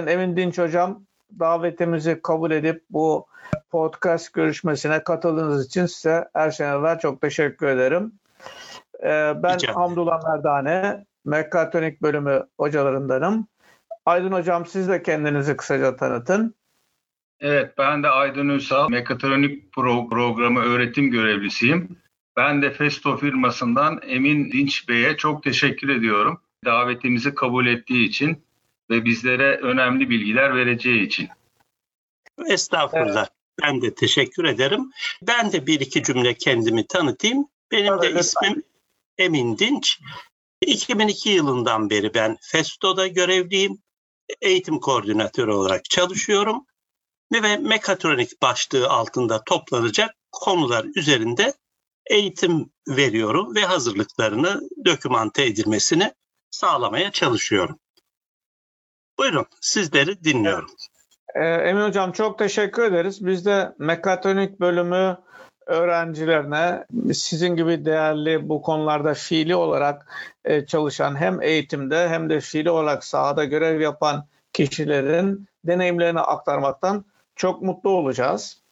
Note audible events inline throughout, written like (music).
Sayın Emin Dinç Hocam davetimizi kabul edip bu podcast görüşmesine katıldığınız için size her şeyden çok teşekkür ederim. Ee, ben Rica Hamdullah Merdane, Mekatronik bölümü hocalarındanım. Aydın Hocam siz de kendinizi kısaca tanıtın. Evet ben de Aydın Ünsal, Mekatronik Pro Programı öğretim görevlisiyim. Ben de Festo firmasından Emin Dinç Bey'e çok teşekkür ediyorum. Davetimizi kabul ettiği için ve bizlere önemli bilgiler vereceği için. Estağfurullah. Evet. Ben de teşekkür ederim. Ben de bir iki cümle kendimi tanıtayım. Benim evet, de ismim Emin Dinç. 2002 yılından beri ben Festo'da görevliyim. Eğitim koordinatörü olarak çalışıyorum. Ve mekatronik başlığı altında toplanacak konular üzerinde eğitim veriyorum ve hazırlıklarını dokümante edilmesini sağlamaya çalışıyorum. Buyurun sizleri dinliyorum. Ee, Emin Hocam çok teşekkür ederiz. Biz de mekatronik bölümü öğrencilerine sizin gibi değerli bu konularda fiili olarak e, çalışan hem eğitimde hem de fiili olarak sahada görev yapan kişilerin deneyimlerini aktarmaktan çok mutlu olacağız.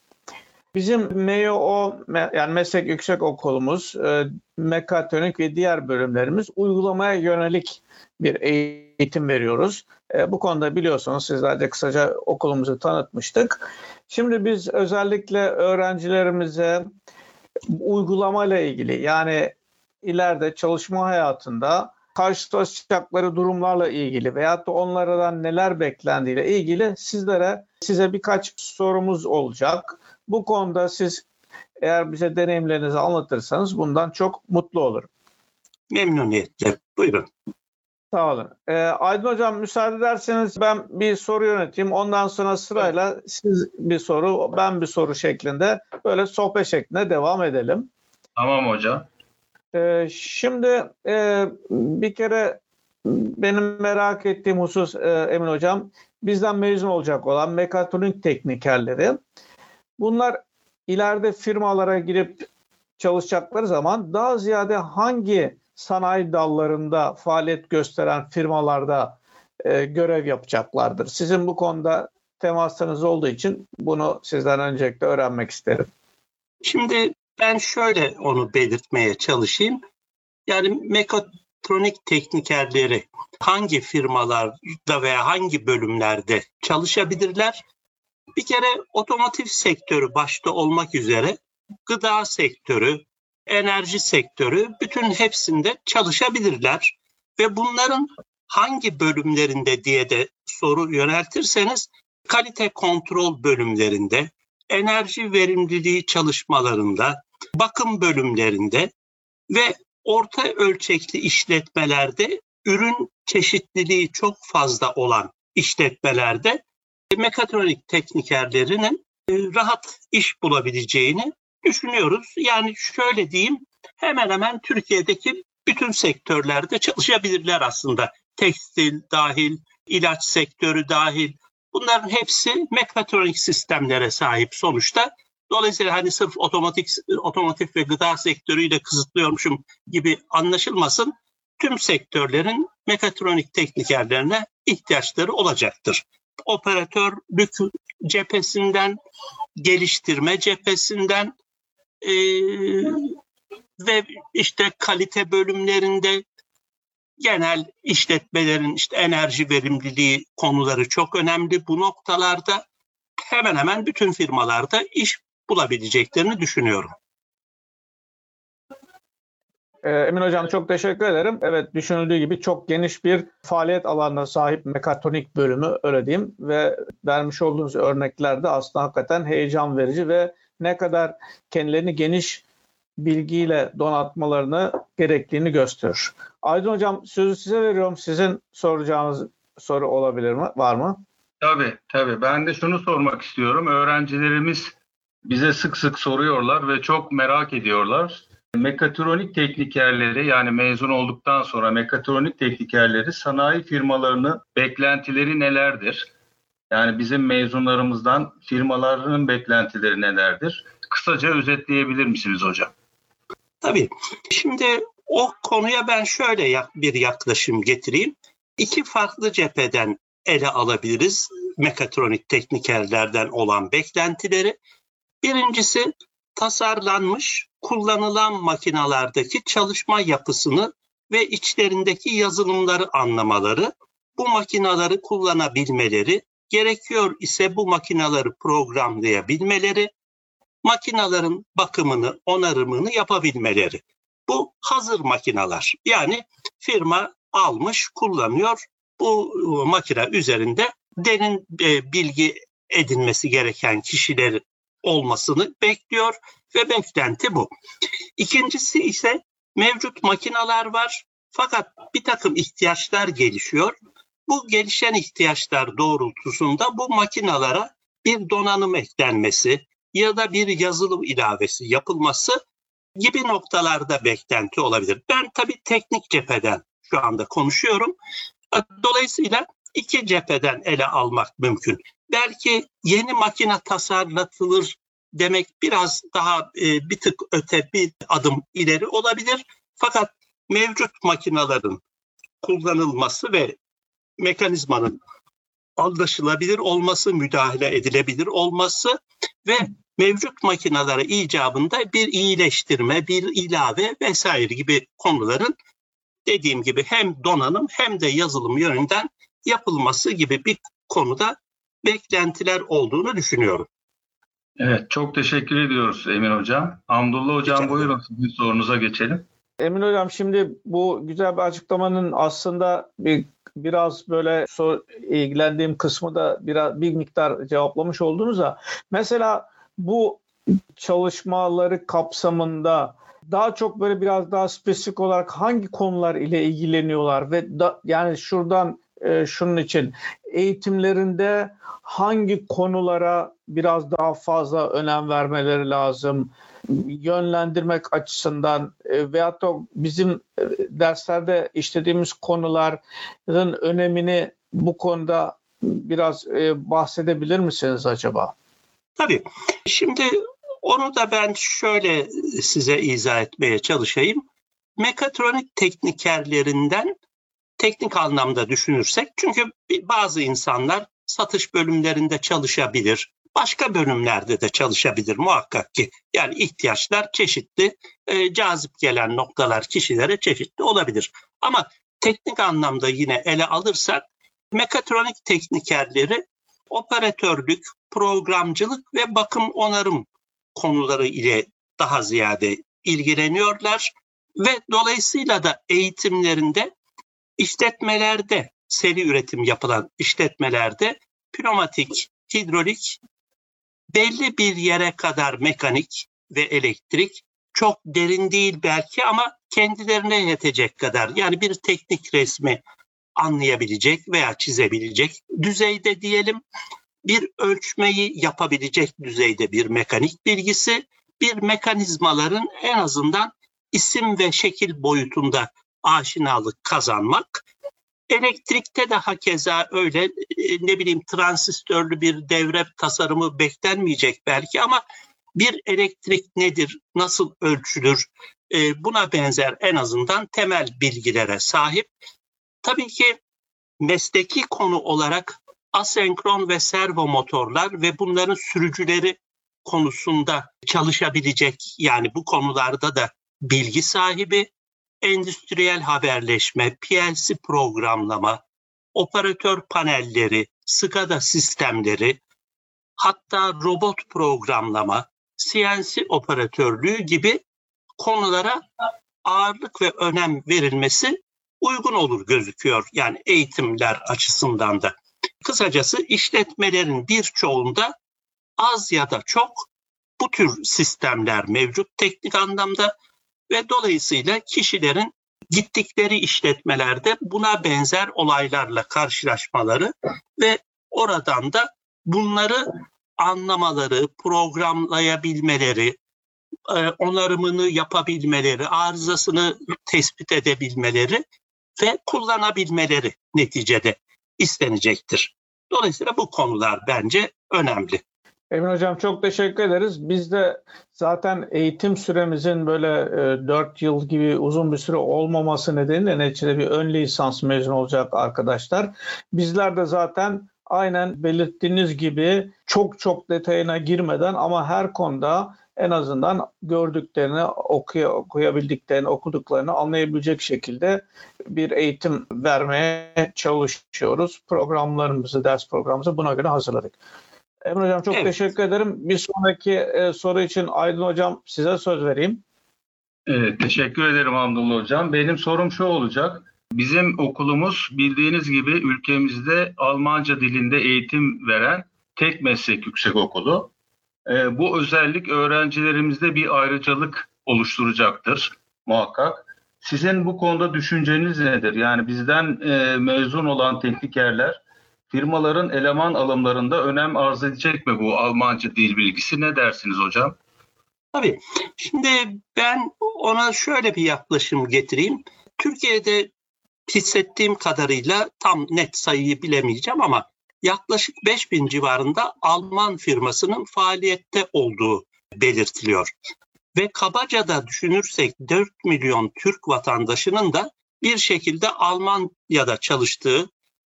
Bizim MEO yani meslek yüksek okulumuz, e, mekatronik ve diğer bölümlerimiz uygulamaya yönelik bir eğitim veriyoruz. E, bu konuda biliyorsunuz sizlerce kısaca okulumuzu tanıtmıştık. Şimdi biz özellikle öğrencilerimize uygulama ile ilgili yani ileride çalışma hayatında karşılaşacakları durumlarla ilgili veyahut da onlardan neler beklendiğiyle ilgili sizlere size birkaç sorumuz olacak. Bu konuda siz eğer bize deneyimlerinizi anlatırsanız bundan çok mutlu olurum. Memnuniyetle. Buyurun. Sağ olun. Ee, Aydın Hocam müsaade ederseniz ben bir soru yöneteyim. Ondan sonra sırayla siz bir soru, ben bir soru şeklinde böyle sohbet şeklinde devam edelim. Tamam hocam. Ee, şimdi e, bir kere benim merak ettiğim husus e, Emin Hocam, bizden mezun olacak olan mekatronik teknikerleri. Bunlar ileride firmalara girip çalışacakları zaman daha ziyade hangi sanayi dallarında faaliyet gösteren firmalarda e, görev yapacaklardır. Sizin bu konuda temasınız olduğu için bunu sizden öncelikle öğrenmek isterim. Şimdi ben şöyle onu belirtmeye çalışayım. Yani mekatronik teknikerleri hangi firmalarda veya hangi bölümlerde çalışabilirler? Bir kere otomotiv sektörü başta olmak üzere gıda sektörü, enerji sektörü bütün hepsinde çalışabilirler. Ve bunların hangi bölümlerinde diye de soru yöneltirseniz kalite kontrol bölümlerinde, enerji verimliliği çalışmalarında, bakım bölümlerinde ve orta ölçekli işletmelerde ürün çeşitliliği çok fazla olan işletmelerde mekatronik teknikerlerinin e, rahat iş bulabileceğini düşünüyoruz. Yani şöyle diyeyim hemen hemen Türkiye'deki bütün sektörlerde çalışabilirler aslında. Tekstil dahil, ilaç sektörü dahil. Bunların hepsi mekatronik sistemlere sahip sonuçta. Dolayısıyla hani sırf otomatik otomotiv ve gıda sektörüyle kısıtlıyormuşum gibi anlaşılmasın. Tüm sektörlerin mekatronik teknikerlerine ihtiyaçları olacaktır. Operatörlük cephesinden, geliştirme cephesinden e, ve işte kalite bölümlerinde genel işletmelerin işte enerji verimliliği konuları çok önemli. Bu noktalarda hemen hemen bütün firmalarda iş bulabileceklerini düşünüyorum. Ee, Emin Hocam çok teşekkür ederim. Evet düşünüldüğü gibi çok geniş bir faaliyet alanına sahip mekatronik bölümü öyle diyeyim ve vermiş olduğunuz örneklerde aslında hakikaten heyecan verici ve ne kadar kendilerini geniş bilgiyle donatmalarını gerektiğini gösterir. Aydın Hocam sözü size veriyorum. Sizin soracağınız soru olabilir mi? Var mı? Tabii tabii. Ben de şunu sormak istiyorum. Öğrencilerimiz bize sık sık soruyorlar ve çok merak ediyorlar. Mekatronik teknikerleri yani mezun olduktan sonra mekatronik teknikerleri sanayi firmalarının beklentileri nelerdir? Yani bizim mezunlarımızdan firmaların beklentileri nelerdir? Kısaca özetleyebilir misiniz hocam? Tabii. Şimdi o konuya ben şöyle bir yaklaşım getireyim. İki farklı cepheden ele alabiliriz mekatronik teknikerlerden olan beklentileri. Birincisi tasarlanmış, kullanılan makinalardaki çalışma yapısını ve içlerindeki yazılımları anlamaları, bu makinaları kullanabilmeleri, gerekiyor ise bu makinaları programlayabilmeleri, makinaların bakımını, onarımını yapabilmeleri. Bu hazır makinalar. Yani firma almış, kullanıyor. Bu e, makine üzerinde derin e, bilgi edinmesi gereken kişiler olmasını bekliyor ve beklenti bu. İkincisi ise mevcut makinalar var fakat bir takım ihtiyaçlar gelişiyor. Bu gelişen ihtiyaçlar doğrultusunda bu makinalara bir donanım eklenmesi ya da bir yazılım ilavesi yapılması gibi noktalarda beklenti olabilir. Ben tabii teknik cepheden şu anda konuşuyorum. Dolayısıyla iki cepheden ele almak mümkün. Belki yeni makine tasarlatılır demek biraz daha e, bir tık öte bir adım ileri olabilir. Fakat mevcut makinaların kullanılması ve mekanizmanın anlaşılabilir olması, müdahale edilebilir olması ve mevcut makinalara icabında bir iyileştirme, bir ilave vesaire gibi konuların dediğim gibi hem donanım hem de yazılım yönünden yapılması gibi bir konuda beklentiler olduğunu düşünüyorum. Evet, çok teşekkür ediyoruz Emin Hocam. Hamdullah Hocam buyurun sizin sorunuza geçelim. Emin Hocam şimdi bu güzel bir açıklamanın aslında bir biraz böyle sor, ilgilendiğim kısmı da biraz bir miktar cevaplamış oldunuz da mesela bu çalışmaları kapsamında daha çok böyle biraz daha spesifik olarak hangi konular ile ilgileniyorlar ve da, yani şuradan e, şunun için eğitimlerinde hangi konulara biraz daha fazla önem vermeleri lazım yönlendirmek açısından e, veyahut da bizim e, derslerde işlediğimiz konuların önemini bu konuda biraz e, bahsedebilir misiniz acaba? Tabii. Şimdi onu da ben şöyle size izah etmeye çalışayım. Mekatronik teknikerlerinden teknik anlamda düşünürsek çünkü bazı insanlar satış bölümlerinde çalışabilir, başka bölümlerde de çalışabilir muhakkak ki. Yani ihtiyaçlar çeşitli, e, cazip gelen noktalar kişilere çeşitli olabilir. Ama teknik anlamda yine ele alırsak mekatronik teknikerleri operatörlük, programcılık ve bakım onarım konuları ile daha ziyade ilgileniyorlar ve dolayısıyla da eğitimlerinde işletmelerde seri üretim yapılan işletmelerde pneumatik, hidrolik belli bir yere kadar mekanik ve elektrik çok derin değil belki ama kendilerine yetecek kadar yani bir teknik resmi anlayabilecek veya çizebilecek düzeyde diyelim. Bir ölçmeyi yapabilecek düzeyde bir mekanik bilgisi, bir mekanizmaların en azından isim ve şekil boyutunda aşinalık kazanmak. Elektrikte de hakeza öyle e, ne bileyim transistörlü bir devre tasarımı beklenmeyecek belki ama bir elektrik nedir, nasıl ölçülür e, buna benzer en azından temel bilgilere sahip. Tabii ki mesleki konu olarak asenkron ve servo motorlar ve bunların sürücüleri konusunda çalışabilecek yani bu konularda da bilgi sahibi endüstriyel haberleşme, PLC programlama, operatör panelleri, SCADA sistemleri, hatta robot programlama, CNC operatörlüğü gibi konulara ağırlık ve önem verilmesi uygun olur gözüküyor. Yani eğitimler açısından da. Kısacası işletmelerin birçoğunda az ya da çok bu tür sistemler mevcut teknik anlamda ve dolayısıyla kişilerin gittikleri işletmelerde buna benzer olaylarla karşılaşmaları ve oradan da bunları anlamaları, programlayabilmeleri, e, onarımını yapabilmeleri, arızasını tespit edebilmeleri ve kullanabilmeleri neticede istenecektir. Dolayısıyla bu konular bence önemli. Emin Hocam çok teşekkür ederiz. Biz de zaten eğitim süremizin böyle e, 4 yıl gibi uzun bir süre olmaması nedeniyle neticede bir ön lisans mezun olacak arkadaşlar. Bizler de zaten aynen belirttiğiniz gibi çok çok detayına girmeden ama her konuda en azından gördüklerini, okuy okuyabildiklerini, okuduklarını anlayabilecek şekilde bir eğitim vermeye çalışıyoruz. Programlarımızı, ders programımızı buna göre hazırladık. Emre Hocam çok evet. teşekkür ederim. Bir sonraki e, soru için Aydın Hocam size söz vereyim. Evet, teşekkür ederim Hamdullah Hocam. Benim sorum şu olacak. Bizim okulumuz bildiğiniz gibi ülkemizde Almanca dilinde eğitim veren tek meslek yüksek okulu. E, bu özellik öğrencilerimizde bir ayrıcalık oluşturacaktır muhakkak. Sizin bu konuda düşünceniz nedir? Yani bizden e, mezun olan teknikerler firmaların eleman alımlarında önem arz edecek mi bu Almanca dil bilgisi? Ne dersiniz hocam? Tabii. Şimdi ben ona şöyle bir yaklaşım getireyim. Türkiye'de hissettiğim kadarıyla tam net sayıyı bilemeyeceğim ama yaklaşık 5000 civarında Alman firmasının faaliyette olduğu belirtiliyor. Ve kabaca da düşünürsek 4 milyon Türk vatandaşının da bir şekilde Almanya'da çalıştığı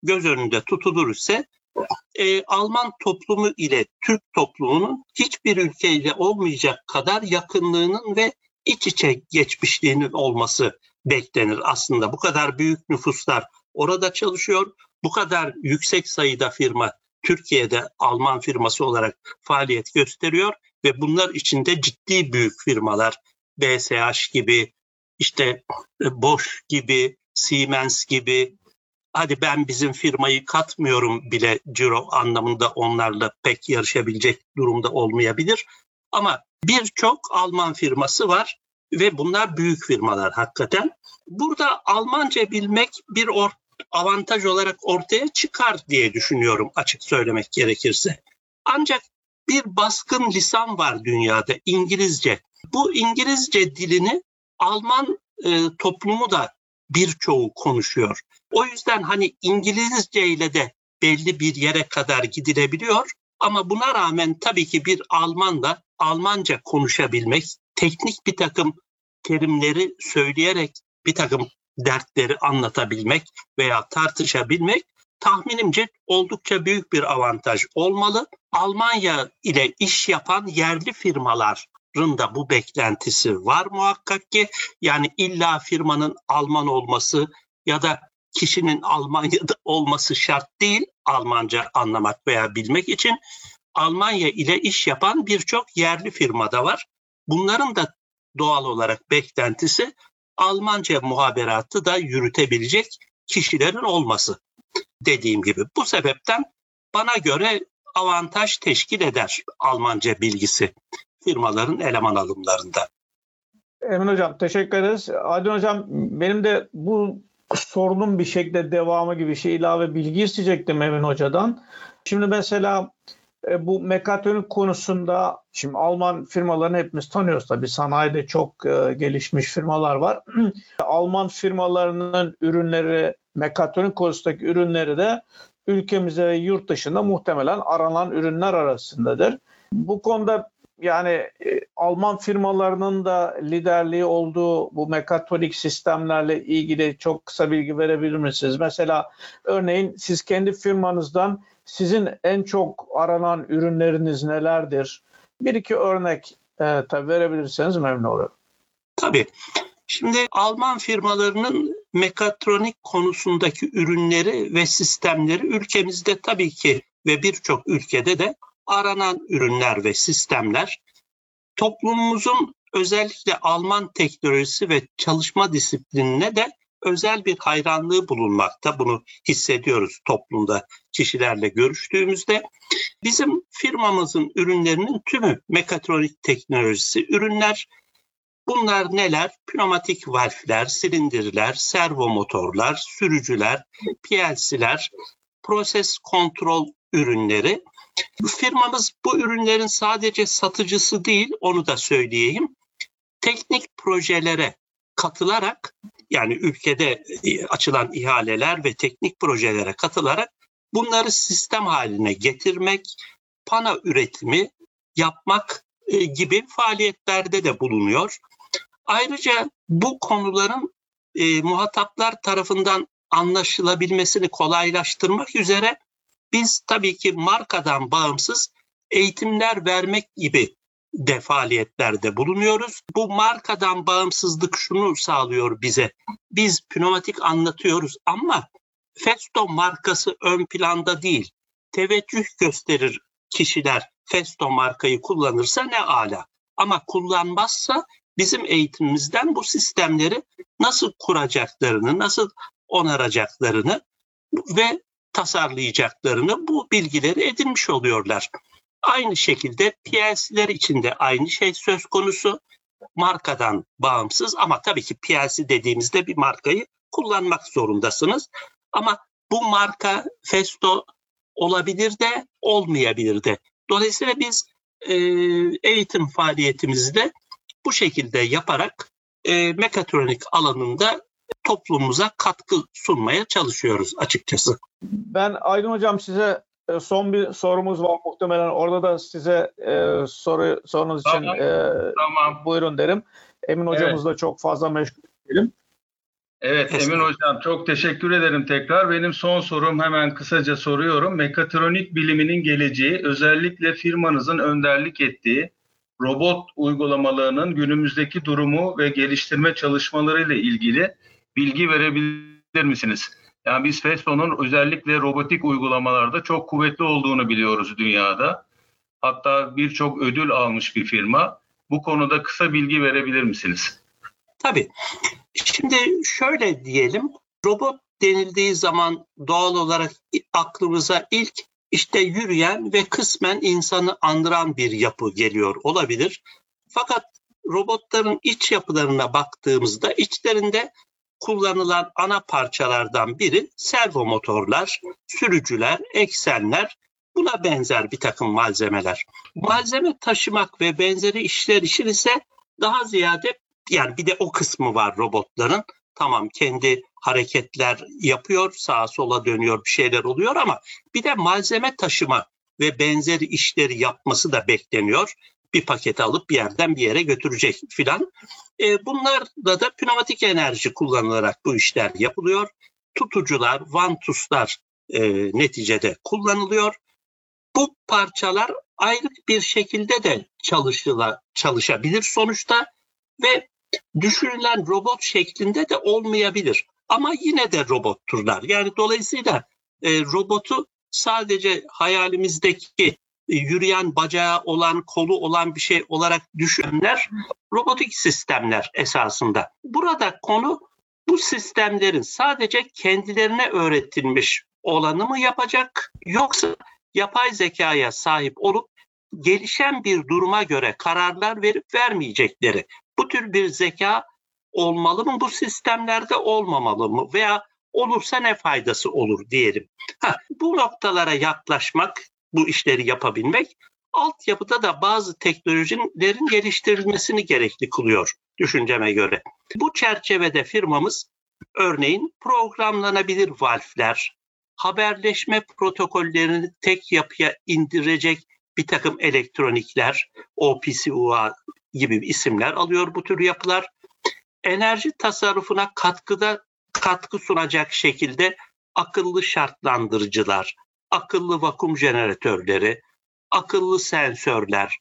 göz önünde tutulur ise e, Alman toplumu ile Türk toplumunun hiçbir ülkeyle olmayacak kadar yakınlığının ve iç içe geçmişliğinin olması beklenir aslında. Bu kadar büyük nüfuslar orada çalışıyor. Bu kadar yüksek sayıda firma Türkiye'de Alman firması olarak faaliyet gösteriyor ve bunlar içinde ciddi büyük firmalar BSH gibi işte e, Bosch gibi Siemens gibi hadi ben bizim firmayı katmıyorum bile ciro anlamında onlarla pek yarışabilecek durumda olmayabilir. Ama birçok Alman firması var ve bunlar büyük firmalar hakikaten. Burada Almanca bilmek bir or avantaj olarak ortaya çıkar diye düşünüyorum açık söylemek gerekirse. Ancak bir baskın lisan var dünyada İngilizce. Bu İngilizce dilini Alman e, toplumu da birçoğu konuşuyor. O yüzden hani İngilizce ile de belli bir yere kadar gidilebiliyor ama buna rağmen tabii ki bir Alman da Almanca konuşabilmek, teknik bir takım terimleri söyleyerek bir takım dertleri anlatabilmek veya tartışabilmek tahminimce oldukça büyük bir avantaj olmalı. Almanya ile iş yapan yerli firmaların da bu beklentisi var muhakkak ki. Yani illa firmanın Alman olması ya da kişinin Almanya'da (laughs) olması şart değil Almanca anlamak veya bilmek için. Almanya ile iş yapan birçok yerli firmada var. Bunların da doğal olarak beklentisi Almanca muhaberatı da yürütebilecek kişilerin olması. Dediğim gibi bu sebepten bana göre avantaj teşkil eder Almanca bilgisi firmaların eleman alımlarında. Emin Hocam teşekkür ederiz. Adil Hocam benim de bu sorunun bir şekilde devamı gibi şey ilave bilgi isteyecektim Emin Hoca'dan. Şimdi mesela e, bu mekatronik konusunda şimdi Alman firmalarını hepimiz tanıyoruz tabii sanayide çok e, gelişmiş firmalar var. (clears throat) Alman firmalarının ürünleri mekatronik konusundaki ürünleri de ülkemize ve yurt dışında muhtemelen aranan ürünler arasındadır. Bu konuda yani e, Alman firmalarının da liderliği olduğu bu mekatronik sistemlerle ilgili çok kısa bilgi verebilir misiniz? Mesela örneğin siz kendi firmanızdan sizin en çok aranan ürünleriniz nelerdir? Bir iki örnek e, tabii verebilirseniz memnun olurum. Tabii. Şimdi Alman firmalarının mekatronik konusundaki ürünleri ve sistemleri ülkemizde tabii ki ve birçok ülkede de aranan ürünler ve sistemler toplumumuzun özellikle Alman teknolojisi ve çalışma disiplinine de özel bir hayranlığı bulunmakta. Bunu hissediyoruz toplumda kişilerle görüştüğümüzde. Bizim firmamızın ürünlerinin tümü mekatronik teknolojisi ürünler. Bunlar neler? Pneumatik valfler, silindirler, servo motorlar, sürücüler, PLC'ler, proses kontrol ürünleri. Firmamız bu ürünlerin sadece satıcısı değil, onu da söyleyeyim. Teknik projelere katılarak yani ülkede e, açılan ihaleler ve teknik projelere katılarak bunları sistem haline getirmek, kapana üretimi yapmak e, gibi faaliyetlerde de bulunuyor. Ayrıca bu konuların e, muhataplar tarafından anlaşılabilmesini kolaylaştırmak üzere biz tabii ki markadan bağımsız eğitimler vermek gibi de faaliyetlerde bulunuyoruz. Bu markadan bağımsızlık şunu sağlıyor bize. Biz pneumatik anlatıyoruz ama Festo markası ön planda değil. Teveccüh gösterir kişiler Festo markayı kullanırsa ne ala. Ama kullanmazsa bizim eğitimimizden bu sistemleri nasıl kuracaklarını, nasıl onaracaklarını ve tasarlayacaklarını bu bilgileri edinmiş oluyorlar. Aynı şekilde PLC'ler için de aynı şey söz konusu. Markadan bağımsız ama tabii ki PLC dediğimizde bir markayı kullanmak zorundasınız. Ama bu marka Festo olabilir de olmayabilir de. Dolayısıyla biz e, eğitim faaliyetimizde bu şekilde yaparak e, mekatronik alanında toplumumuza katkı sunmaya çalışıyoruz açıkçası. Ben Aydın Hocam size e, son bir sorumuz var muhtemelen. Orada da size e, soru sorunuz için tamam. E, tamam. buyurun derim. Emin hocamızla evet. çok fazla meşgul edelim. Evet Emin Hocam çok teşekkür ederim tekrar. Benim son sorum hemen kısaca soruyorum. Mekatronik biliminin geleceği özellikle firmanızın önderlik ettiği robot uygulamalarının günümüzdeki durumu ve geliştirme çalışmalarıyla ilgili bilgi verebilir misiniz? Yani biz Festo'nun özellikle robotik uygulamalarda çok kuvvetli olduğunu biliyoruz dünyada. Hatta birçok ödül almış bir firma. Bu konuda kısa bilgi verebilir misiniz? Tabii. Şimdi şöyle diyelim, robot denildiği zaman doğal olarak aklımıza ilk işte yürüyen ve kısmen insanı andıran bir yapı geliyor olabilir. Fakat robotların iç yapılarına baktığımızda içlerinde kullanılan ana parçalardan biri servo motorlar, sürücüler, eksenler, buna benzer bir takım malzemeler. Malzeme taşımak ve benzeri işler için ise daha ziyade yani bir de o kısmı var robotların. Tamam kendi hareketler yapıyor, sağa sola dönüyor, bir şeyler oluyor ama bir de malzeme taşıma ve benzeri işleri yapması da bekleniyor. Bir paketi alıp bir yerden bir yere götürecek filan. E, bunlarda da pneumatik enerji kullanılarak bu işler yapılıyor. Tutucular, vantuslar e, neticede kullanılıyor. Bu parçalar ayrı bir şekilde de çalışıla, çalışabilir sonuçta ve düşünülen robot şeklinde de olmayabilir. Ama yine de robotturlar. Yani dolayısıyla e, robotu sadece hayalimizdeki yürüyen bacağı olan, kolu olan bir şey olarak düşünenler robotik sistemler esasında. Burada konu bu sistemlerin sadece kendilerine öğretilmiş olanı mı yapacak yoksa yapay zekaya sahip olup gelişen bir duruma göre kararlar verip vermeyecekleri bu tür bir zeka olmalı mı bu sistemlerde olmamalı mı veya olursa ne faydası olur diyelim. Ha, bu noktalara yaklaşmak, bu işleri yapabilmek altyapıda da bazı teknolojilerin geliştirilmesini gerekli kılıyor düşünceme göre. Bu çerçevede firmamız örneğin programlanabilir valfler, haberleşme protokollerini tek yapıya indirecek bir takım elektronikler, OPC-UA gibi isimler alıyor bu tür yapılar. Enerji tasarrufuna katkıda katkı sunacak şekilde akıllı şartlandırıcılar, akıllı vakum jeneratörleri, akıllı sensörler,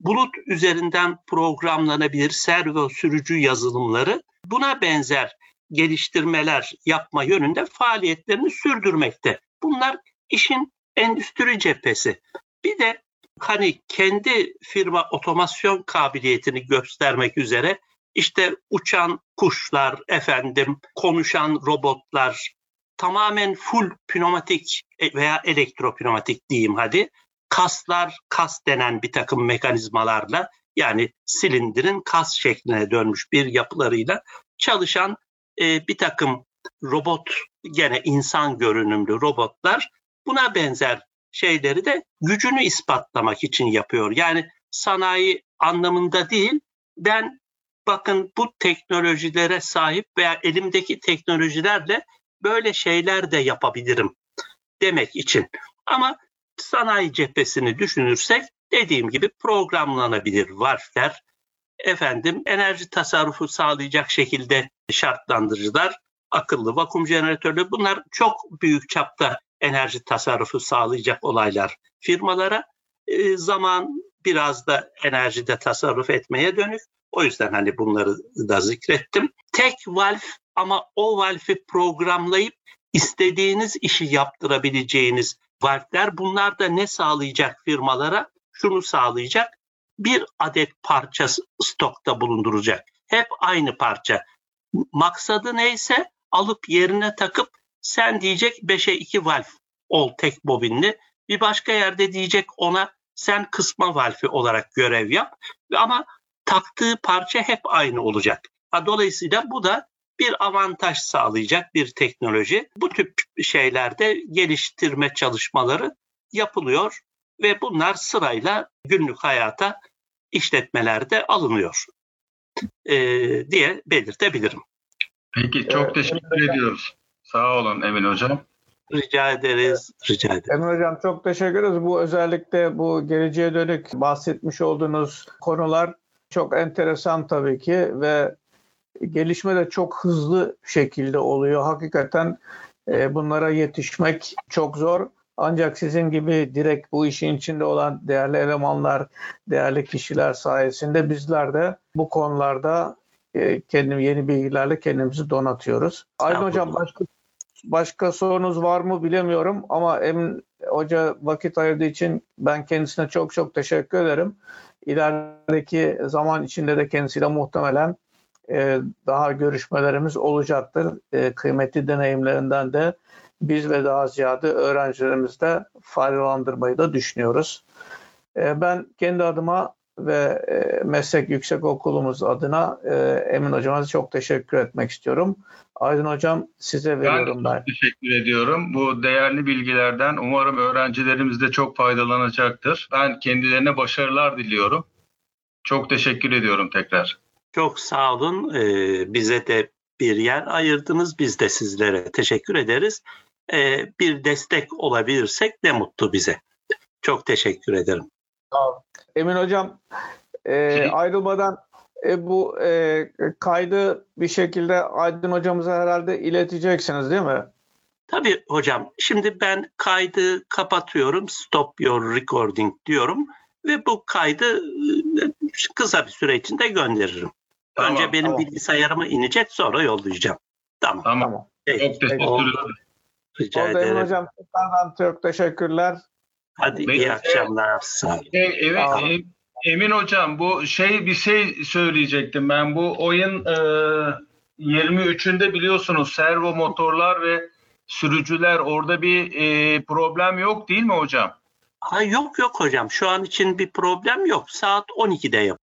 bulut üzerinden programlanabilir servo sürücü yazılımları buna benzer geliştirmeler yapma yönünde faaliyetlerini sürdürmekte. Bunlar işin endüstri cephesi. Bir de hani kendi firma otomasyon kabiliyetini göstermek üzere işte uçan kuşlar, efendim konuşan robotlar, tamamen full pneumatik e, veya elektropneumatik diyeyim hadi. Kaslar, kas denen bir takım mekanizmalarla yani silindirin kas şekline dönmüş bir yapılarıyla çalışan e, bir takım robot gene insan görünümlü robotlar buna benzer şeyleri de gücünü ispatlamak için yapıyor. Yani sanayi anlamında değil, ben bakın bu teknolojilere sahip veya elimdeki teknolojilerle böyle şeyler de yapabilirim demek için. Ama sanayi cephesini düşünürsek dediğim gibi programlanabilir valfler, efendim enerji tasarrufu sağlayacak şekilde şartlandırıcılar, akıllı vakum jeneratörleri bunlar çok büyük çapta enerji tasarrufu sağlayacak olaylar firmalara. E, zaman biraz da enerjide tasarruf etmeye dönük. O yüzden hani bunları da zikrettim. Tek valf ama o valfi programlayıp istediğiniz işi yaptırabileceğiniz valfler bunlar da ne sağlayacak firmalara? Şunu sağlayacak. Bir adet parça stokta bulunduracak. Hep aynı parça. Maksadı neyse alıp yerine takıp sen diyecek 5'e 2 valf ol tek bobinli. Bir başka yerde diyecek ona sen kısma valfi olarak görev yap. Ama taktığı parça hep aynı olacak. Dolayısıyla bu da bir avantaj sağlayacak bir teknoloji. Bu tip şeylerde geliştirme çalışmaları yapılıyor ve bunlar sırayla günlük hayata işletmelerde alınıyor e, diye belirtebilirim. Peki çok evet. teşekkür ediyoruz. Sağ olun Emin Hocam. Rica ederiz. Rica ederiz. Emin Hocam çok teşekkür ederiz. Bu özellikle bu geleceğe dönük bahsetmiş olduğunuz konular çok enteresan tabii ki ve gelişme de çok hızlı şekilde oluyor. Hakikaten e, bunlara yetişmek çok zor. Ancak sizin gibi direkt bu işin içinde olan değerli elemanlar, değerli kişiler sayesinde bizler de bu konularda e, kendim yeni bilgilerle kendimizi donatıyoruz. Aydın Hocam başka başka sorunuz var mı bilemiyorum ama Emin Hoca vakit ayırdığı için ben kendisine çok çok teşekkür ederim. İlerideki zaman içinde de kendisiyle muhtemelen e, daha görüşmelerimiz olacaktır. E, kıymetli deneyimlerinden de biz ve daha ziyade öğrencilerimiz de faydalandırmayı da düşünüyoruz. E, ben kendi adıma ve meslek yüksek okulumuz adına Emin hocama çok teşekkür etmek istiyorum. Aydın hocam size veriyorum ben. Ben teşekkür ediyorum. Bu değerli bilgilerden umarım öğrencilerimiz de çok faydalanacaktır. Ben kendilerine başarılar diliyorum. Çok teşekkür ediyorum tekrar. Çok sağ olun. Ee, bize de bir yer ayırdınız. Biz de sizlere teşekkür ederiz. Ee, bir destek olabilirsek ne mutlu bize. Çok teşekkür ederim. Emin Hocam e, ayrılmadan e, bu e, kaydı bir şekilde Aydın Hocamıza herhalde ileteceksiniz değil mi? Tabii hocam. Şimdi ben kaydı kapatıyorum. Stop your recording diyorum. Ve bu kaydı e, kısa bir süre içinde gönderirim. Tamam, Önce benim tamam. bilgisayarıma inecek sonra yollayacağım. Tamam. Tamam. Peki. Çok teşekkür ederim. Rica Oldu ederim. Hocam tekrardan çok teşekkürler. Hadi Benim, iyi akşamlar. Sağ olun. Evet, evet Emin Hocam bu şey bir şey söyleyecektim ben. Bu oyun e, 23'ünde biliyorsunuz servo motorlar ve sürücüler orada bir e, problem yok değil mi hocam? Ha, yok yok hocam şu an için bir problem yok. Saat 12'de yap.